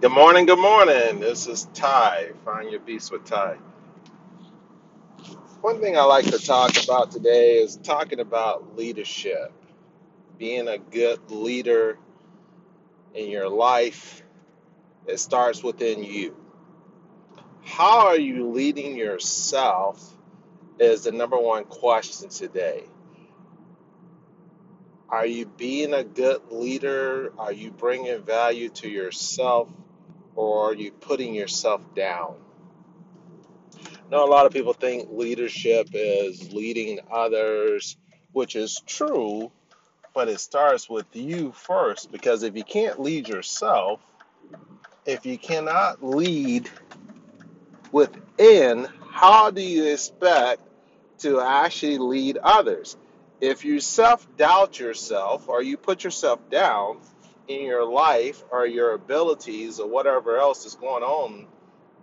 Good morning, good morning. This is Ty. Find your beast with Ty. One thing I like to talk about today is talking about leadership. Being a good leader in your life, it starts within you. How are you leading yourself is the number one question today. Are you being a good leader? Are you bringing value to yourself or are you putting yourself down? Now, a lot of people think leadership is leading others, which is true, but it starts with you first because if you can't lead yourself, if you cannot lead within, how do you expect to actually lead others? If you self doubt yourself or you put yourself down in your life or your abilities or whatever else is going on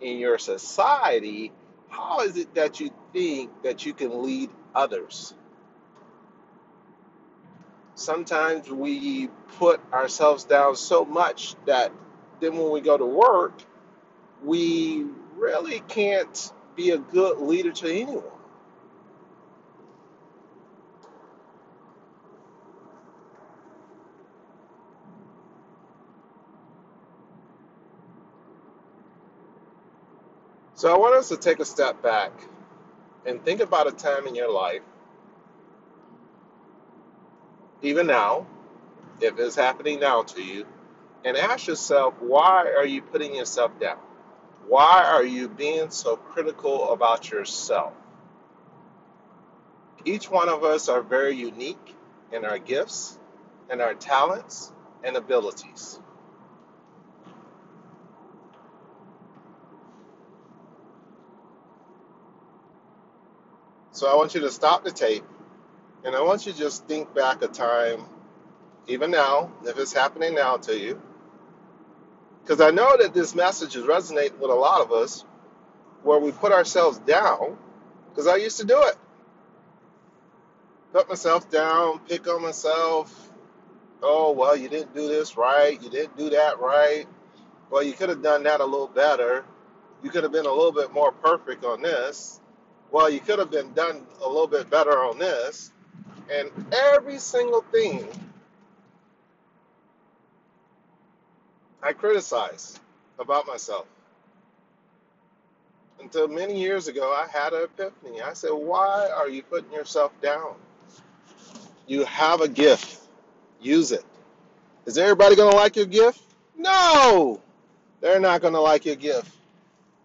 in your society, how is it that you think that you can lead others? Sometimes we put ourselves down so much that then when we go to work, we really can't be a good leader to anyone. So I want us to take a step back and think about a time in your life, even now, if it's happening now to you, and ask yourself, why are you putting yourself down? Why are you being so critical about yourself? Each one of us are very unique in our gifts and our talents and abilities. So I want you to stop the tape and I want you to just think back a time, even now, if it's happening now to you, because I know that this message is resonating with a lot of us where we put ourselves down, because I used to do it. Put myself down, pick on myself. Oh, well, you didn't do this right. You didn't do that right. Well, you could have done that a little better. You could have been a little bit more perfect on this. Well, you could have been done a little bit better on this. And every single thing I criticize about myself. Until many years ago, I had an epiphany. I said, Why are you putting yourself down? You have a gift, use it. Is everybody going to like your gift? No, they're not going to like your gift.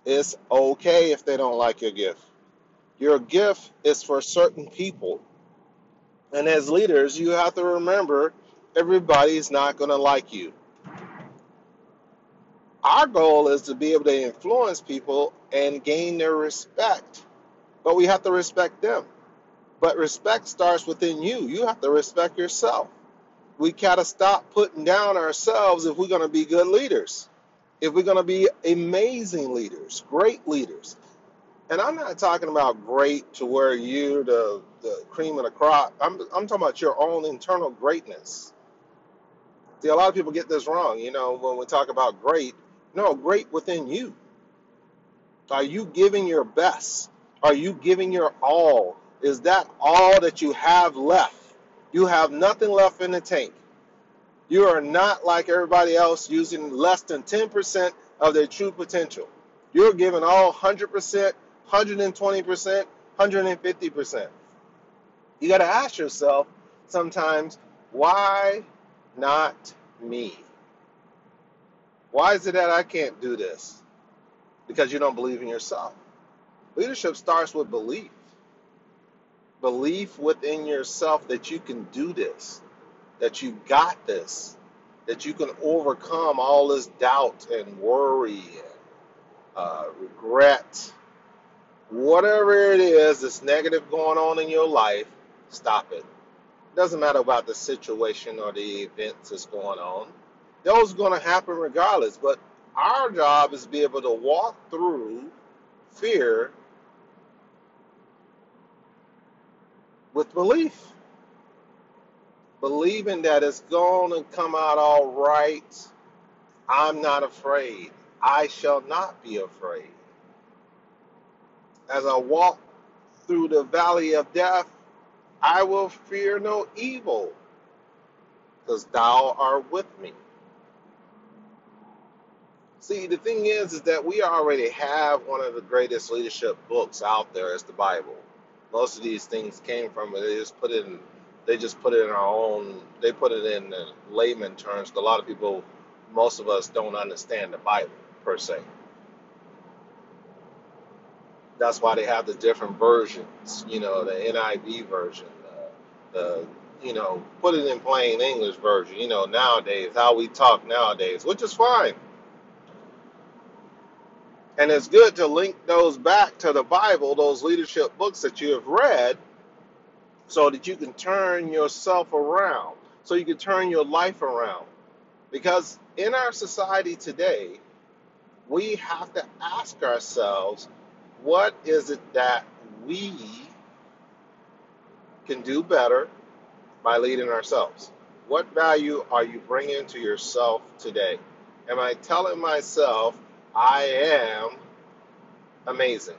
It's okay if they don't like your gift. Your gift is for certain people. And as leaders, you have to remember everybody's not going to like you. Our goal is to be able to influence people and gain their respect, but we have to respect them. But respect starts within you. You have to respect yourself. We gotta stop putting down ourselves if we're gonna be good leaders. If we're gonna be amazing leaders, great leaders. And I'm not talking about great to where you're the, the cream of the crop. I'm, I'm talking about your own internal greatness. See, a lot of people get this wrong. You know, when we talk about great, no, great within you. Are you giving your best? Are you giving your all? Is that all that you have left? You have nothing left in the tank. You are not like everybody else using less than 10% of their true potential. You're giving all 100%, 120%, 150%. You got to ask yourself sometimes, why not me? Why is it that I can't do this? Because you don't believe in yourself. Leadership starts with belief. Belief within yourself that you can do this, that you got this, that you can overcome all this doubt and worry and uh, regret. Whatever it is that's negative going on in your life, stop it. It doesn't matter about the situation or the events that's going on. Those are going to happen regardless. But our job is to be able to walk through fear with belief, believing that it's going to come out all right, I'm not afraid. I shall not be afraid. As I walk through the valley of death, I will fear no evil, because thou art with me. See, the thing is, is that we already have one of the greatest leadership books out there is the Bible. Most of these things came from it. They just put it in, they just put it in our own, they put it in layman terms. A lot of people, most of us don't understand the Bible per se. That's why they have the different versions. You know, the NIV version, the, the you know, put it in plain English version. You know, nowadays how we talk nowadays, which is fine And it's good to link those back to the Bible, those leadership books that you have read, so that you can turn yourself around, so you can turn your life around. Because in our society today, we have to ask ourselves, what is it that we can do better by leading ourselves? What value are you bringing to yourself today? Am I telling myself I am amazing?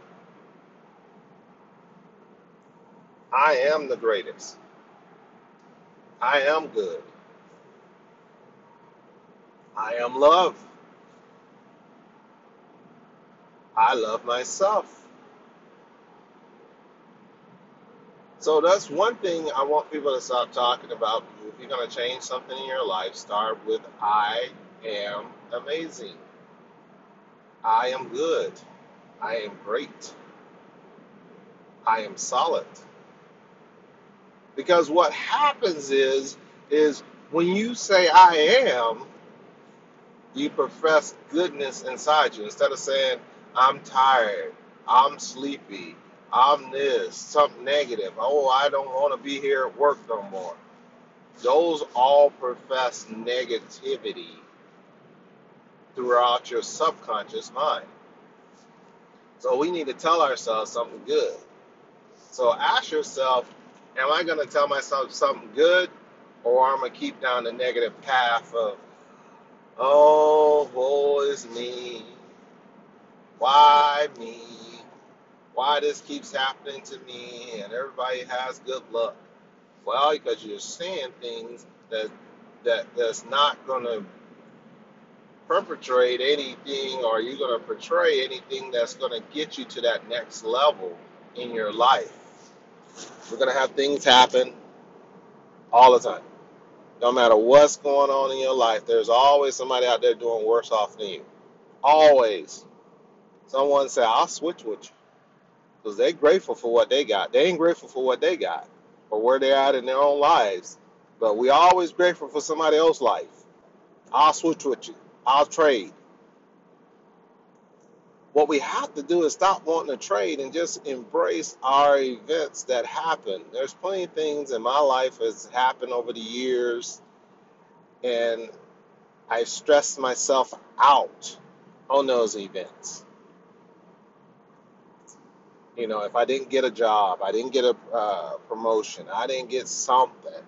I am the greatest. I am good. I am love. I love myself. So that's one thing I want people to stop talking about. If you're going to change something in your life, start with I am amazing. I am good. I am great. I am solid. Because what happens is is when you say I am, you profess goodness inside you instead of saying i'm tired. I'm sleepy. I'm this something negative. Oh i don't want to be here at work no more. Those all profess negativity throughout your subconscious mind. So we need to tell ourselves something good. So ask yourself am i going to tell myself something good or I'm i going to keep down the negative path of oh woe is me why me why this keeps happening to me and everybody has good luck. Well, because you're saying things that that that's not going to perpetrate anything or you're going to portray anything that's going to get you to that next level in your life. We're going to have things happen all the time. No matter what's going on in your life, there's always somebody out there doing worse off than you. Always. Someone say, I'll switch with you. because they're grateful for what they got. They ain't grateful for what they got or where they're at in their own lives. But we always grateful for somebody else's life. I'll switch with you. I'll trade. What we have to do is stop wanting to trade and just embrace our events that happen. There's plenty of things in my life that's happened over the years, and I stressed myself out on those events. You know, if I didn't get a job, I didn't get a uh, promotion, I didn't get something,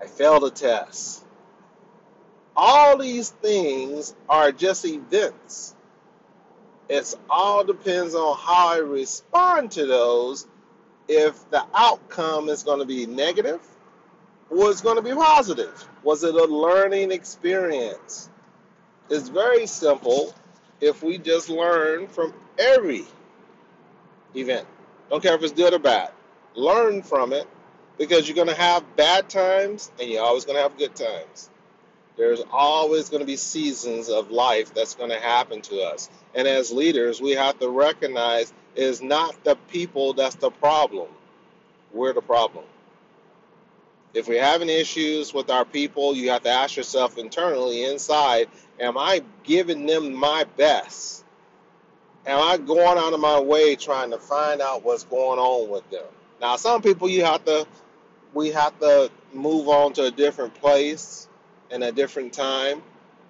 I failed a test all these things are just events. It's all depends on how I respond to those. If the outcome is going to be negative or it's going to be positive. Was it a learning experience? It's very simple if we just learn from every event. Don't care if it's good or bad. Learn from it because you're going to have bad times and you're always going to have good times. There's always going to be seasons of life that's going to happen to us. And as leaders, we have to recognize it's not the people that's the problem. We're the problem. If we're having issues with our people, you have to ask yourself internally, inside, am I giving them my best? Am I going out of my way trying to find out what's going on with them? Now, some people you have to, we have to move on to a different place and a different time.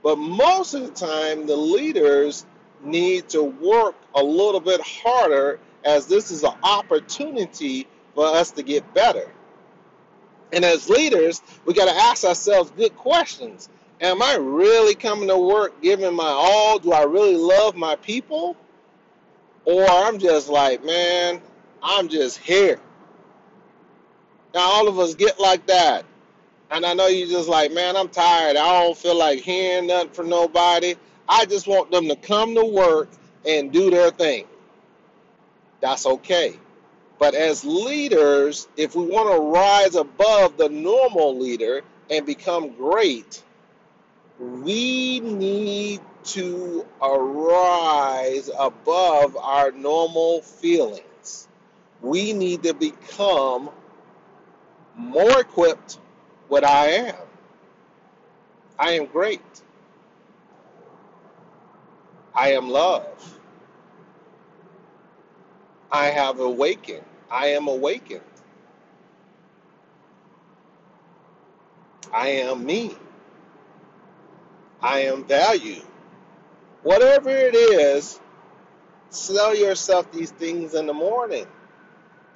But most of the time, the leaders need to work a little bit harder as this is an opportunity for us to get better. And as leaders, we got to ask ourselves good questions. Am I really coming to work giving my all? Do I really love my people? Or I'm just like, man, I'm just here. Now all of us get like that. And I know you're just like, man, I'm tired. I don't feel like hearing nothing from nobody. I just want them to come to work and do their thing. That's okay. But as leaders, if we want to rise above the normal leader and become great, we need to arise above our normal feelings. We need to become more equipped what I am. I am great. I am love. I have awakened. I am awakened. I am me. I am valued. Whatever it is, sell yourself these things in the morning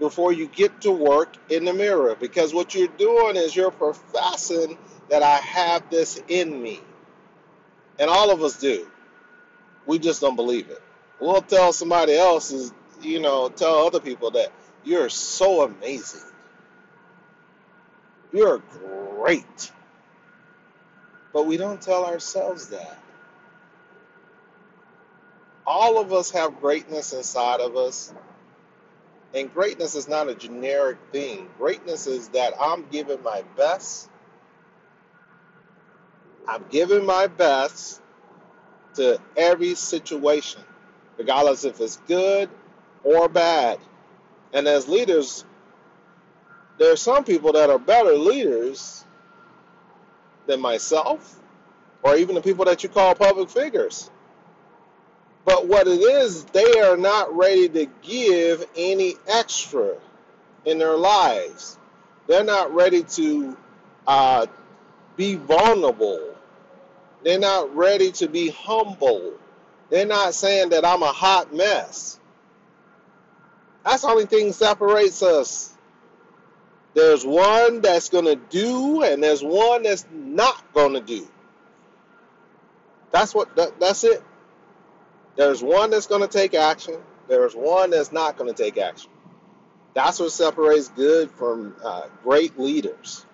before you get to work in the mirror because what you're doing is you're professing that I have this in me. And all of us do. We just don't believe it. We'll tell somebody else you know, tell other people that you're so amazing. You're great. But we don't tell ourselves that. All of us have greatness inside of us. And greatness is not a generic thing. Greatness is that I'm giving my best. I'm giving my best to every situation, regardless if it's good or bad. And as leaders, there are some people that are better leaders than myself, or even the people that you call public figures. But what it is, they are not ready to give any extra in their lives. They're not ready to uh, be vulnerable. They're not ready to be humble. They're not saying that I'm a hot mess. That's the only thing separates us. There's one that's going to do, and there's one that's not going to do. That's what. That, that's it. There's one that's going to take action. There's one that's not going to take action. That's what separates good from uh, great leaders.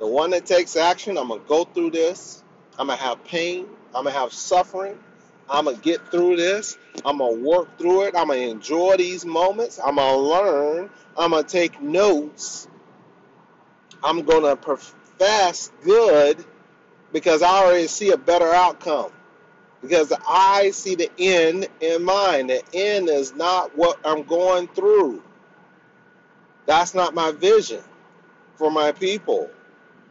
The one that takes action, I'm going to go through this. I'm going to have pain. I'm going to have suffering. I'm going to get through this. I'm going to work through it. I'm going to enjoy these moments. I'm going to learn. I'm going to take notes. I'm going to profess good because I already see a better outcome. Because I see the end in mind. The end is not what I'm going through. That's not my vision for my people.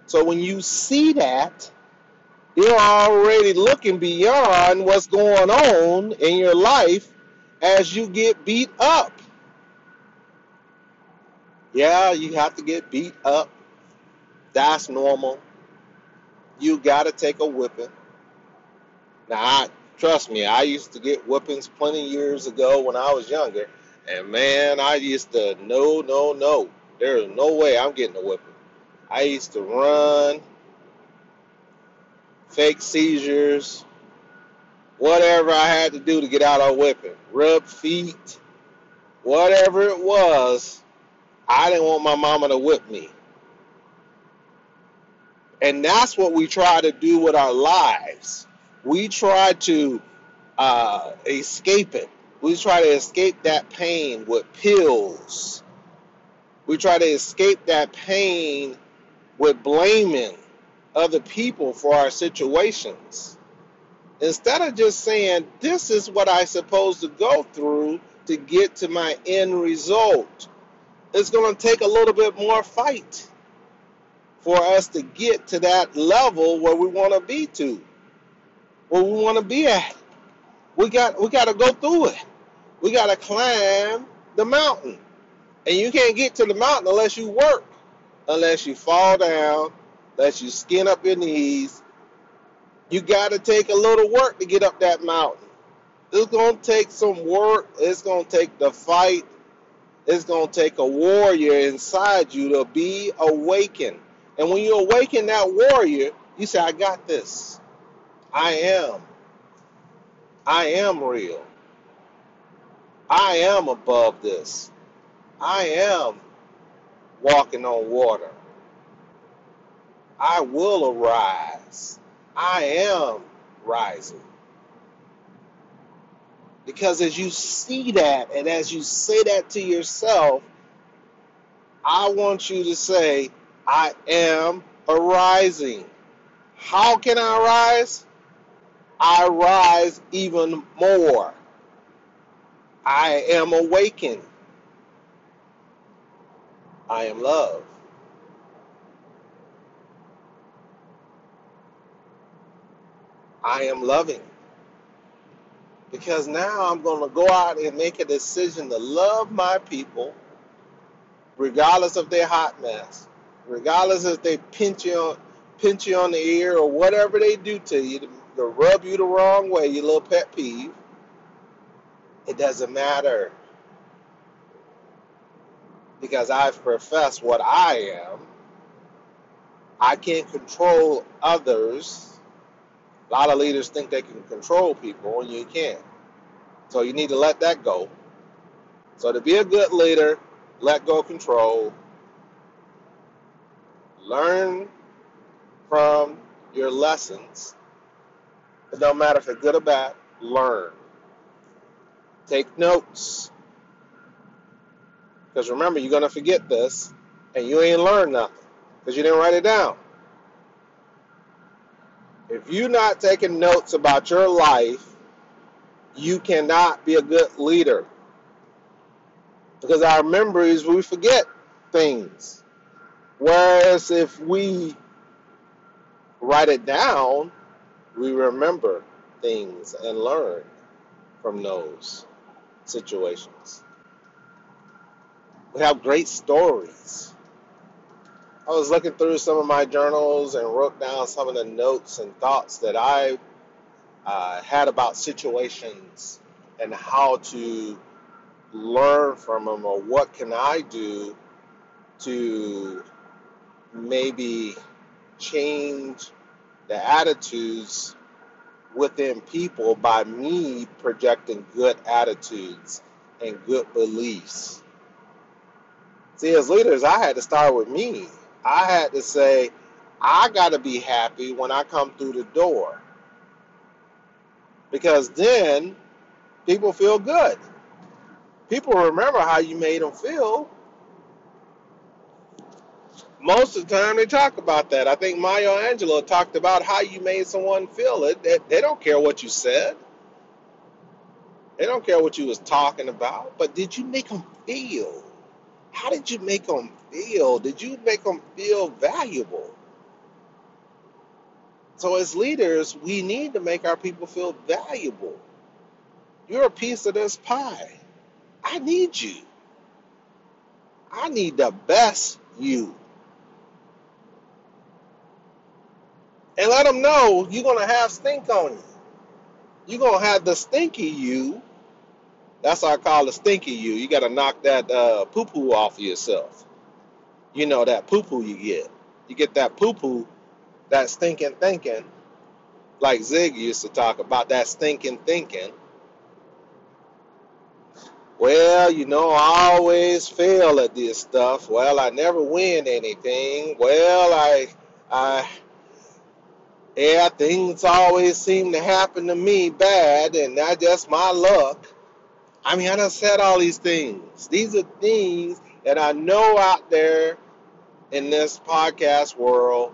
So when you see that, you're already looking beyond what's going on in your life as you get beat up. Yeah, you have to get beat up. That's normal. You got to take a whipping. Now, I, trust me, I used to get whippings plenty years ago when I was younger. And man, I used to, no, no, no. There is no way I'm getting a whipping. I used to run, fake seizures, whatever I had to do to get out of whipping, rub feet, whatever it was. I didn't want my mama to whip me. And that's what we try to do with our lives. We try to uh, escape it. We try to escape that pain with pills. We try to escape that pain with blaming other people for our situations. Instead of just saying, this is what I'm supposed to go through to get to my end result, it's going to take a little bit more fight for us to get to that level where we want to be to, where we want to be at. We got we got to go through it. We got to climb the mountain, and you can't get to the mountain unless you work, unless you fall down, unless you skin up your knees. You got to take a little work to get up that mountain. It's gonna take some work. It's gonna take the fight. It's gonna take a warrior inside you to be awakened. And when you awaken that warrior, You say, I got this. I am. I am real. I am above this. I am walking on water. I will arise. I am rising. Because as you see that and as you say that to yourself, I want you to say, I am arising. How can I rise? I rise even more. I am awakened. I am love. I am loving. Because now I'm going to go out and make a decision to love my people, regardless of their hot mess, regardless if they pinch you on, pinch you on the ear or whatever they do to you to, to rub you the wrong way, your little pet peeve. It doesn't matter because I've professed what I am. I can't control others. A lot of leaders think they can control people, and you can't. So you need to let that go. So to be a good leader, let go control. Learn from your lessons. It don't matter if they're good or bad, learn. Take notes. Because remember, you're going to forget this, and you ain't learned nothing because you didn't write it down. If you're not taking notes about your life, you cannot be a good leader. Because our memories, we forget things. Whereas if we write it down, we remember things and learn from those situations. We have great stories. I was looking through some of my journals and wrote down some of the notes and thoughts that I uh, had about situations and how to learn from them or what can I do to maybe change the attitudes within people by me projecting good attitudes and good beliefs. See, as leaders, I had to start with me. I had to say, I got to be happy when I come through the door. Because then people feel good. People remember how you made them feel. Most of the time, they talk about that. I think Maya Angelou talked about how you made someone feel. It. They, they don't care what you said. They don't care what you was talking about. But did you make them feel? How did you make them feel? Did you make them feel valuable? So, as leaders, we need to make our people feel valuable. You're a piece of this pie. I need you. I need the best you. And let them know you're to have stink on you. You're to have the stinky you. That's what I call the stinky you. You got to knock that uh, poo poo off of yourself. You know, that poo poo you get. You get that poo poo, that stinking thinking, like Zig used to talk about that stinking thinking. Well, you know, I always fail at this stuff. Well, I never win anything. Well, I, I, yeah, things always seem to happen to me bad, and that's just my luck. I mean, I done said all these things. These are things that I know out there in this podcast world,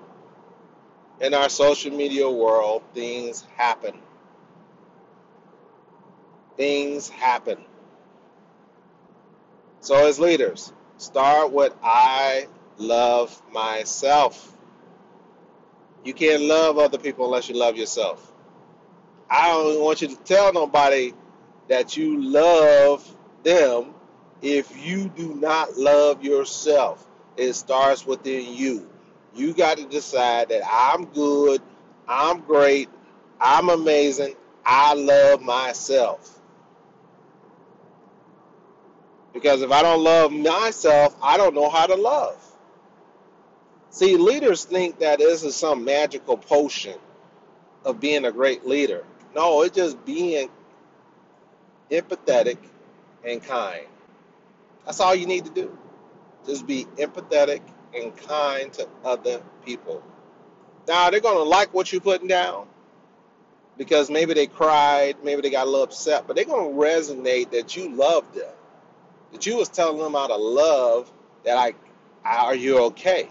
in our social media world, things happen. Things happen. So, as leaders, start with I love myself. You can't love other people unless you love yourself. I don't want you to tell nobody that you love them if you do not love yourself. It starts within you. You got to decide that I'm good, I'm great, I'm amazing, I love myself. Because if I don't love myself, I don't know how to love. See, leaders think that this is some magical potion of being a great leader. No, it's just being empathetic and kind. That's all you need to do. Just be empathetic and kind to other people. Now, they're going to like what you're putting down because maybe they cried, maybe they got a little upset, but they're going to resonate that you love them, that you was telling them out of love that I, are you okay?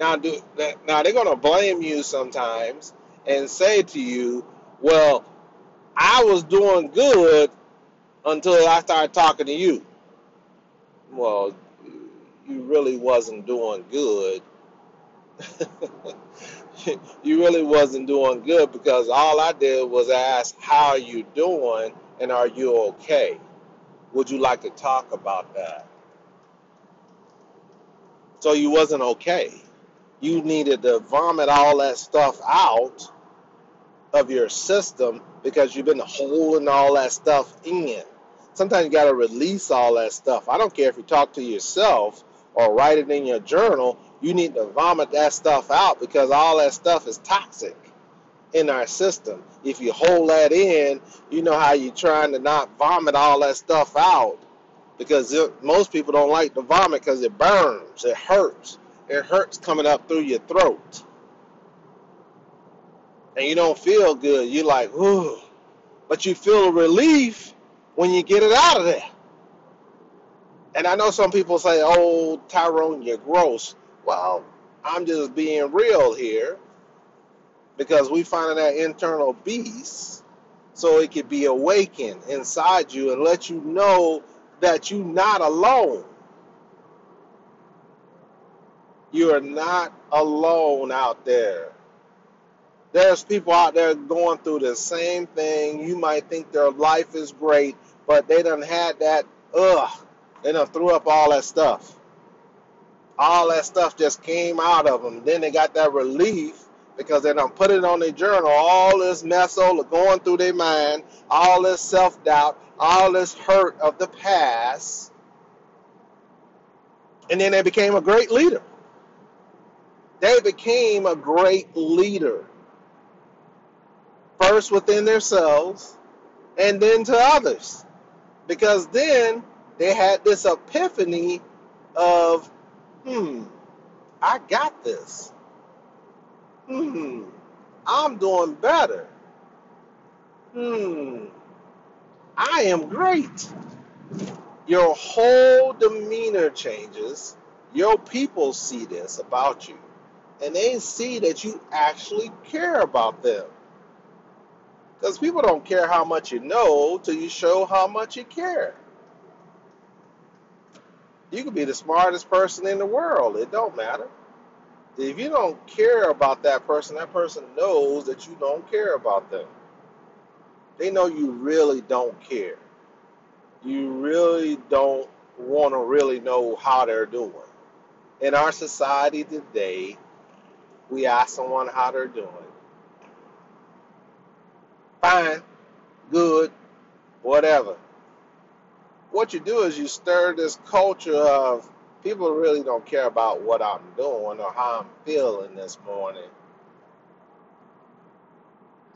Now, do now they're going to blame you sometimes and say to you, "Well, I was doing good until I started talking to you." Well, you really wasn't doing good. you really wasn't doing good because all I did was ask, "How are you doing?" and "Are you okay?" Would you like to talk about that? So you wasn't okay. You needed to vomit all that stuff out of your system because you've been holding all that stuff in. Sometimes you got to release all that stuff. I don't care if you talk to yourself or write it in your journal, you need to vomit that stuff out because all that stuff is toxic in our system. If you hold that in, you know how you're trying to not vomit all that stuff out because it, most people don't like to vomit because it burns, it hurts. It hurts coming up through your throat. And you don't feel good. You're like, ooh. But you feel relief when you get it out of there. And I know some people say, oh, Tyrone, you're gross. Well, I'm just being real here because we find that internal beast so it can be awakened inside you and let you know that you're not alone. You are not alone out there. There's people out there going through the same thing. You might think their life is great, but they done had that, ugh, they done threw up all that stuff. All that stuff just came out of them. Then they got that relief because they done put it on their journal. All this mess going through their mind, all this self doubt, all this hurt of the past. And then they became a great leader. They became a great leader. First within themselves and then to others. Because then they had this epiphany of, hmm, I got this. Hmm, I'm doing better. Hmm, I am great. Your whole demeanor changes. Your people see this about you. And they see that you actually care about them. Because people don't care how much you know till you show how much you care. You could be the smartest person in the world. It don't matter. If you don't care about that person, that person knows that you don't care about them. They know you really don't care. You really don't want to really know how they're doing. In our society today, we ask someone how they're doing. Fine, good, whatever. What you do is you stir this culture of people really don't care about what I'm doing or how I'm feeling this morning.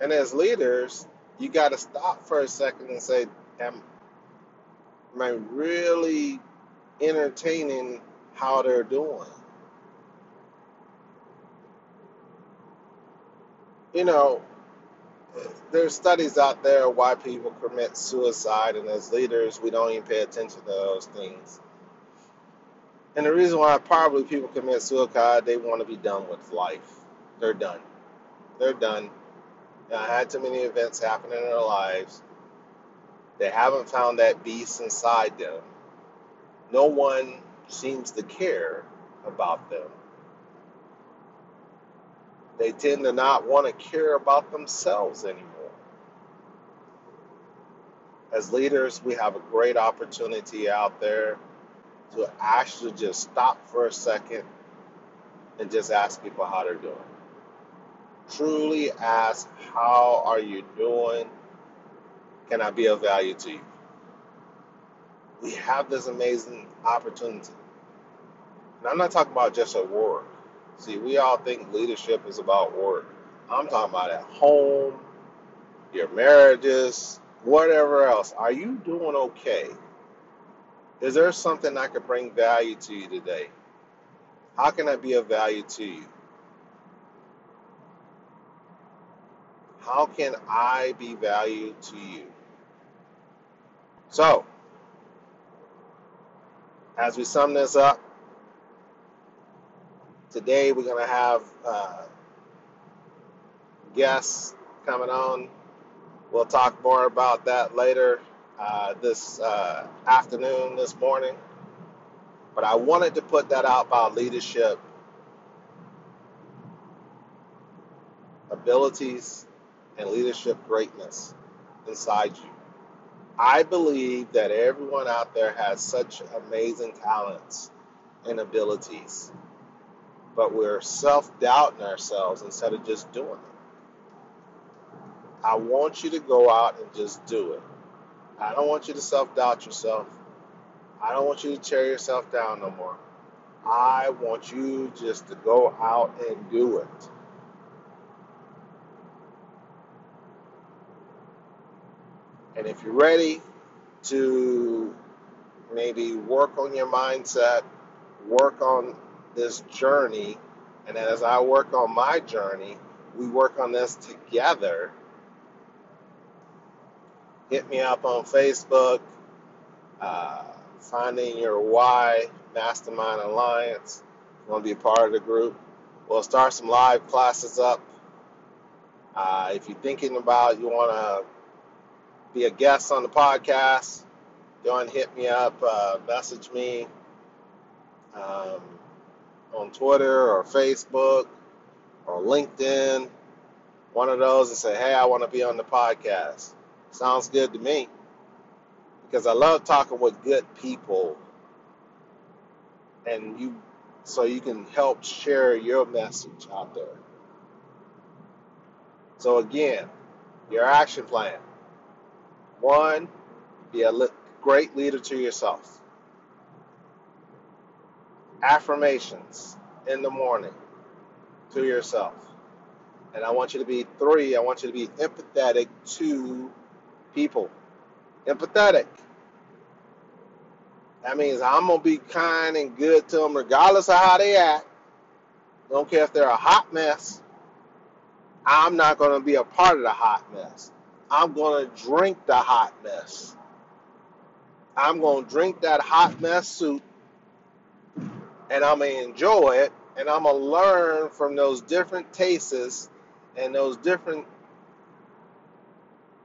And as leaders, you got to stop for a second and say, am, am I really entertaining how they're doing? You know, there's studies out there why people commit suicide, and as leaders, we don't even pay attention to those things. And the reason why probably people commit suicide, they want to be done with life. They're done. They're done. I had too many events happen in their lives. They haven't found that beast inside them. No one seems to care about them. They tend to not want to care about themselves anymore. As leaders, we have a great opportunity out there to actually just stop for a second and just ask people how they're doing. Truly ask, How are you doing? Can I be of value to you? We have this amazing opportunity. And I'm not talking about just at work. See, we all think leadership is about work. I'm talking about at home, your marriages, whatever else. Are you doing okay? Is there something I could bring value to you today? How can I be of value to you? How can I be value to you? So, as we sum this up, today we're going to have uh, guests coming on. We'll talk more about that later uh, this uh, afternoon, this morning. But I wanted to put that out about leadership abilities and leadership greatness inside you. I believe that everyone out there has such amazing talents and abilities, but we're self doubting ourselves instead of just doing it. I want you to go out and just do it. I don't want you to self doubt yourself. I don't want you to tear yourself down no more. I want you just to go out and do it. And if you're ready to maybe work on your mindset, work on this journey, and as I work on my journey, we work on this together. Hit me up on Facebook, uh, Finding Your Why Mastermind Alliance. You want to be a part of the group, we'll start some live classes up. Uh, if you're thinking about you want to be a guest on the podcast, go and hit me up, uh, message me um, on Twitter or Facebook or LinkedIn, one of those, and say, hey, I want to be on the podcast. Sounds good to me because I love talking with good people and you so you can help share your message out there. So again, your action plan. One, be a great leader to yourself. Affirmations in the morning to yourself. And I want you to be three, I want you to be empathetic to people. Empathetic. That means I'm going to be kind and good to them regardless of how they act. Don't care if they're a hot mess. I'm not going to be a part of the hot mess. I'm going to drink the hot mess. I'm going to drink that hot mess soup and I'm going to enjoy it and I'm going to learn from those different tastes and those different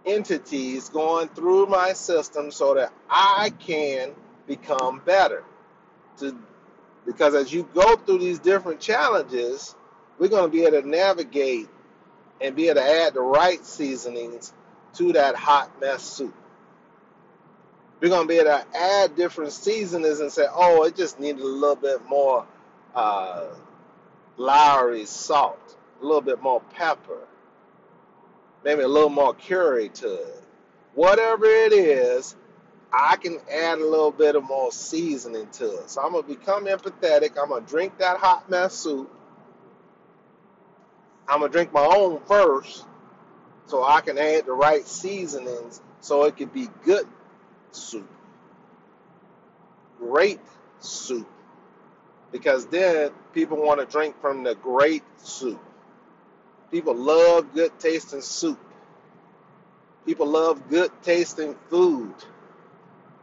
entities going through my system so that I can become better. To, because as you go through these different challenges, we're going to be able to navigate and be able to add the right seasonings to that hot mess soup. We're to be able to add different seasonings and say, oh, it just needed a little bit more uh, Lawry salt, a little bit more pepper, maybe a little more curry to it. Whatever it is, I can add a little bit of more seasoning to it. So I'm to become empathetic. I'm to drink that hot mess soup. I'm to drink my own first so I can add the right seasonings so it can be good soup. Great soup. Because then people want to drink from the great soup. People love good tasting soup. People love good tasting food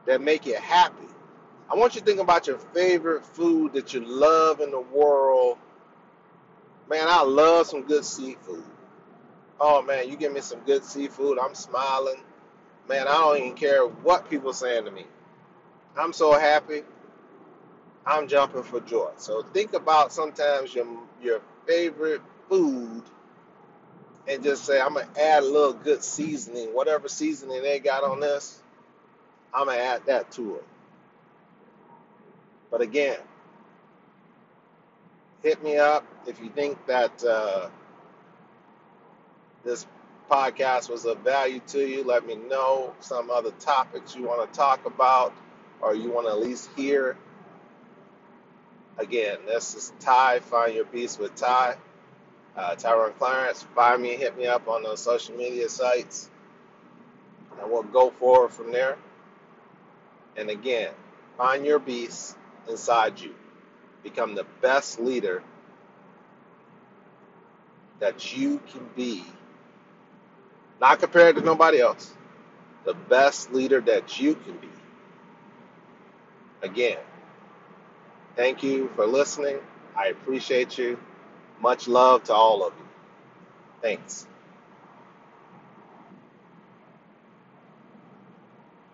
that make you happy. I want you to think about your favorite food that you love in the world. Man, I love some good seafood. Oh man, you give me some good seafood, I'm smiling. Man, I don't even care what people saying to me. I'm so happy. I'm jumping for joy. So think about sometimes your your favorite food and just say I'm gonna add a little good seasoning, whatever seasoning they got on this, I'm gonna add that to it. But again, hit me up if you think that uh, this podcast was of value to you. Let me know some other topics you want to talk about or you want to at least hear Again, this is Ty. Find your beast with Ty. Uh, Tyrone Clarence. Find me, hit me up on those social media sites, and we'll go forward from there. And again, find your beast inside you. Become the best leader that you can be, not compared to nobody else. The best leader that you can be. Again, thank you for listening. I appreciate you. Much love to all of you. Thanks.